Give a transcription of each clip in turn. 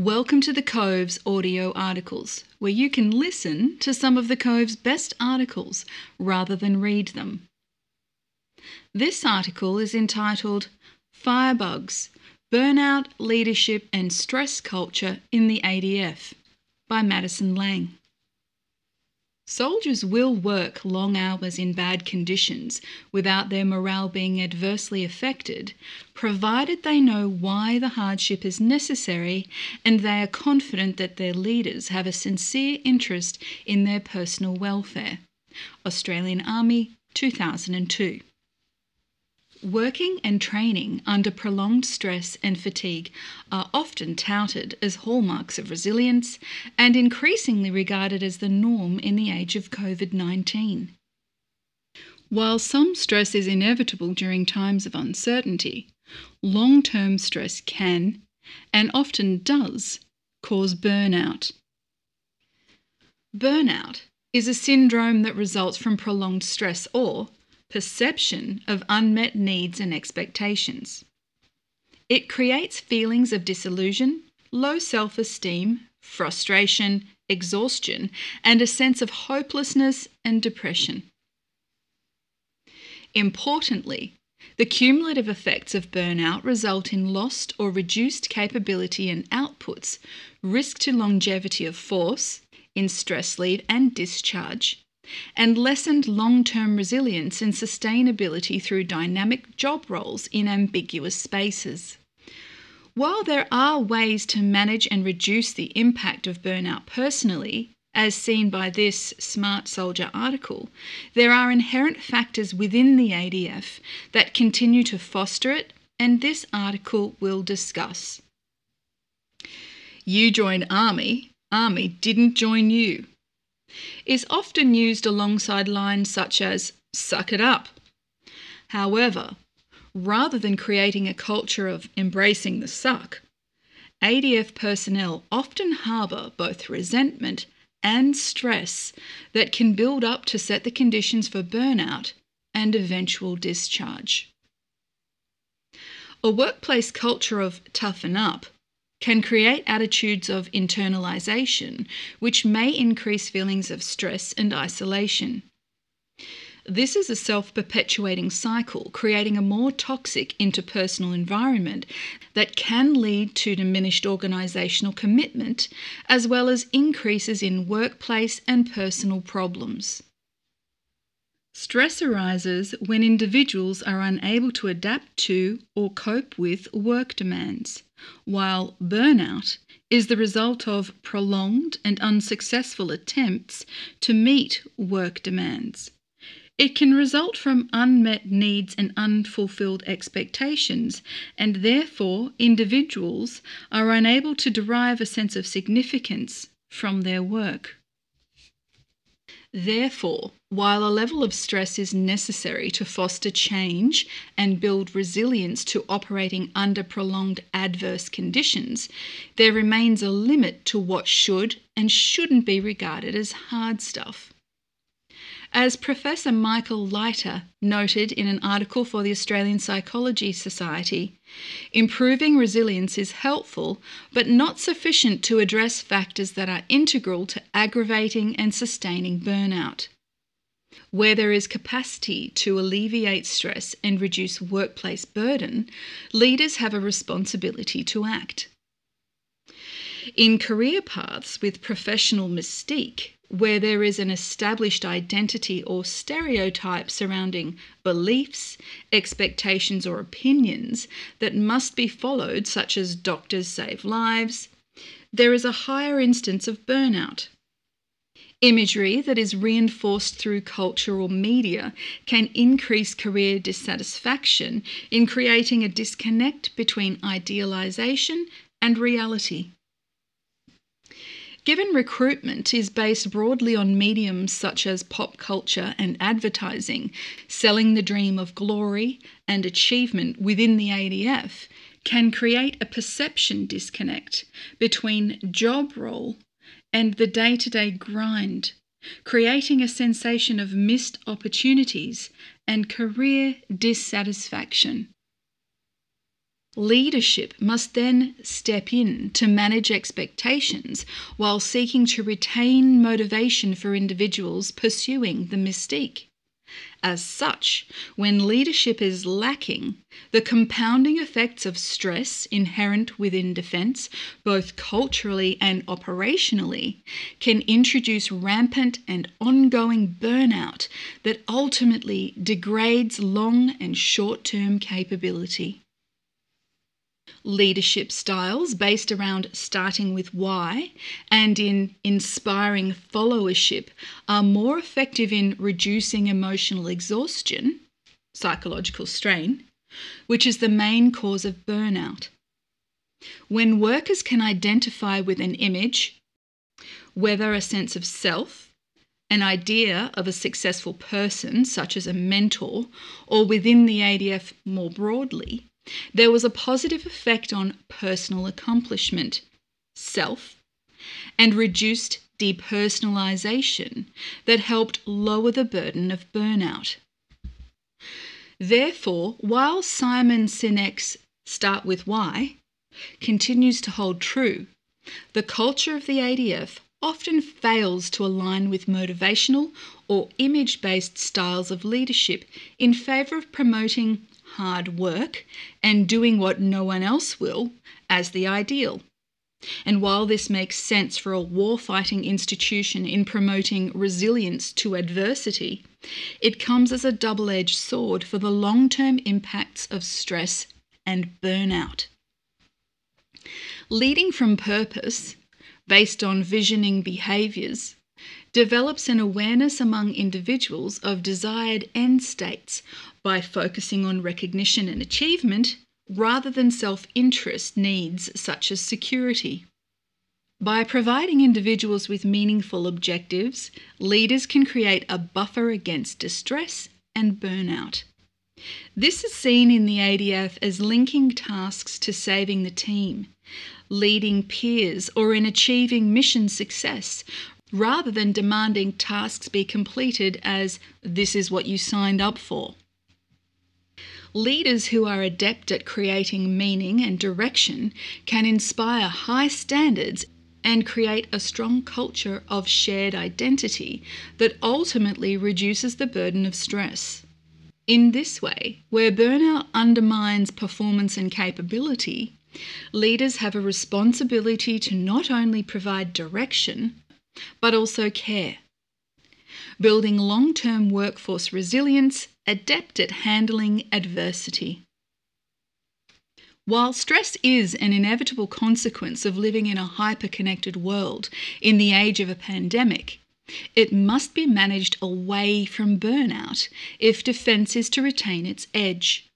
Welcome to the Cove's audio articles, where you can listen to some of the Cove's best articles rather than read them. This article is entitled Firebugs Burnout, Leadership and Stress Culture in the ADF by Madison Lang. Soldiers will work long hours in bad conditions without their morale being adversely affected, provided they know why the hardship is necessary and they are confident that their leaders have a sincere interest in their personal welfare. Australian Army 2002. Working and training under prolonged stress and fatigue are often touted as hallmarks of resilience and increasingly regarded as the norm in the age of COVID 19. While some stress is inevitable during times of uncertainty, long term stress can, and often does, cause burnout. Burnout is a syndrome that results from prolonged stress or perception of unmet needs and expectations. It creates feelings of disillusion, low self esteem, frustration, exhaustion, and a sense of hopelessness and depression. Importantly, the cumulative effects of burnout result in lost or reduced capability and outputs, risk to longevity of force, in stress leave and discharge, and lessened long term resilience and sustainability through dynamic job roles in ambiguous spaces. While there are ways to manage and reduce the impact of burnout personally, as seen by this Smart Soldier article, there are inherent factors within the ADF that continue to foster it, and this article will discuss. You joined Army, Army didn't join you is often used alongside lines such as, suck it up. However, rather than creating a culture of embracing the suck, ADF personnel often harbour both resentment and stress that can build up to set the conditions for burnout and eventual discharge. A workplace culture of toughen up can create attitudes of internalization, which may increase feelings of stress and isolation. This is a self perpetuating cycle, creating a more toxic interpersonal environment that can lead to diminished organisational commitment, as well as increases in workplace and personal problems. Stress arises when individuals are unable to adapt to or cope with work demands, while burnout is the result of prolonged and unsuccessful attempts to meet work demands. It can result from unmet needs and unfulfilled expectations, and therefore individuals are unable to derive a sense of significance from their work. Therefore, while a level of stress is necessary to foster change and build resilience to operating under prolonged adverse conditions, there remains a limit to what should and shouldn't be regarded as hard stuff. As Professor Michael Leiter noted in an article for the Australian Psychology Society, improving resilience is helpful but not sufficient to address factors that are integral to aggravating and sustaining burnout. Where there is capacity to alleviate stress and reduce workplace burden, leaders have a responsibility to act. In career paths with professional mystique, where there is an established identity or stereotype surrounding beliefs, expectations, or opinions that must be followed, such as doctors save lives, there is a higher instance of burnout. Imagery that is reinforced through culture or media can increase career dissatisfaction in creating a disconnect between idealisation and reality. Given recruitment is based broadly on mediums such as pop culture and advertising, selling the dream of glory and achievement within the ADF can create a perception disconnect between job role and the day to day grind, creating a sensation of missed opportunities and career dissatisfaction. Leadership must then step in to manage expectations while seeking to retain motivation for individuals pursuing the mystique. As such, when leadership is lacking, the compounding effects of stress inherent within defense, both culturally and operationally, can introduce rampant and ongoing burnout that ultimately degrades long and short term capability. Leadership styles based around starting with why and in inspiring followership are more effective in reducing emotional exhaustion, psychological strain, which is the main cause of burnout. When workers can identify with an image, whether a sense of self, an idea of a successful person, such as a mentor, or within the ADF more broadly, there was a positive effect on personal accomplishment, self, and reduced depersonalization that helped lower the burden of burnout. Therefore, while Simon Sinek's Start with Why continues to hold true, the culture of the ADF often fails to align with motivational or image based styles of leadership in favour of promoting hard work and doing what no one else will as the ideal. And while this makes sense for a war-fighting institution in promoting resilience to adversity, it comes as a double edged sword for the long term impacts of stress and burnout. Leading from purpose, based on visioning behaviours, develops an awareness among individuals of desired end states by focusing on recognition and achievement rather than self interest needs such as security. By providing individuals with meaningful objectives, leaders can create a buffer against distress and burnout. This is seen in the ADF as linking tasks to saving the team, leading peers, or in achieving mission success, rather than demanding tasks be completed as this is what you signed up for. Leaders who are adept at creating meaning and direction can inspire high standards and create a strong culture of shared identity that ultimately reduces the burden of stress. In this way, where burnout undermines performance and capability, leaders have a responsibility to not only provide direction, but also care building long term workforce resilience, adept at handling adversity. While stress is an inevitable consequence of living in a hyper-connected world in the age of a pandemic, it must be managed away from burnout if defence is to retain its edge.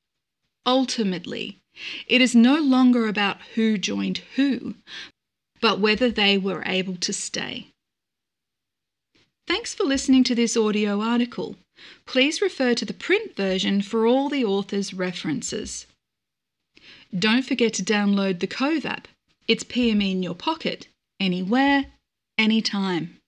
Ultimately, it is no longer about who joined who, but whether they were able to stay. Thanks for listening to this audio article. Please refer to the print version for all the author's references. Don't forget to download the Cove app. It's PME in your pocket, anywhere, anytime.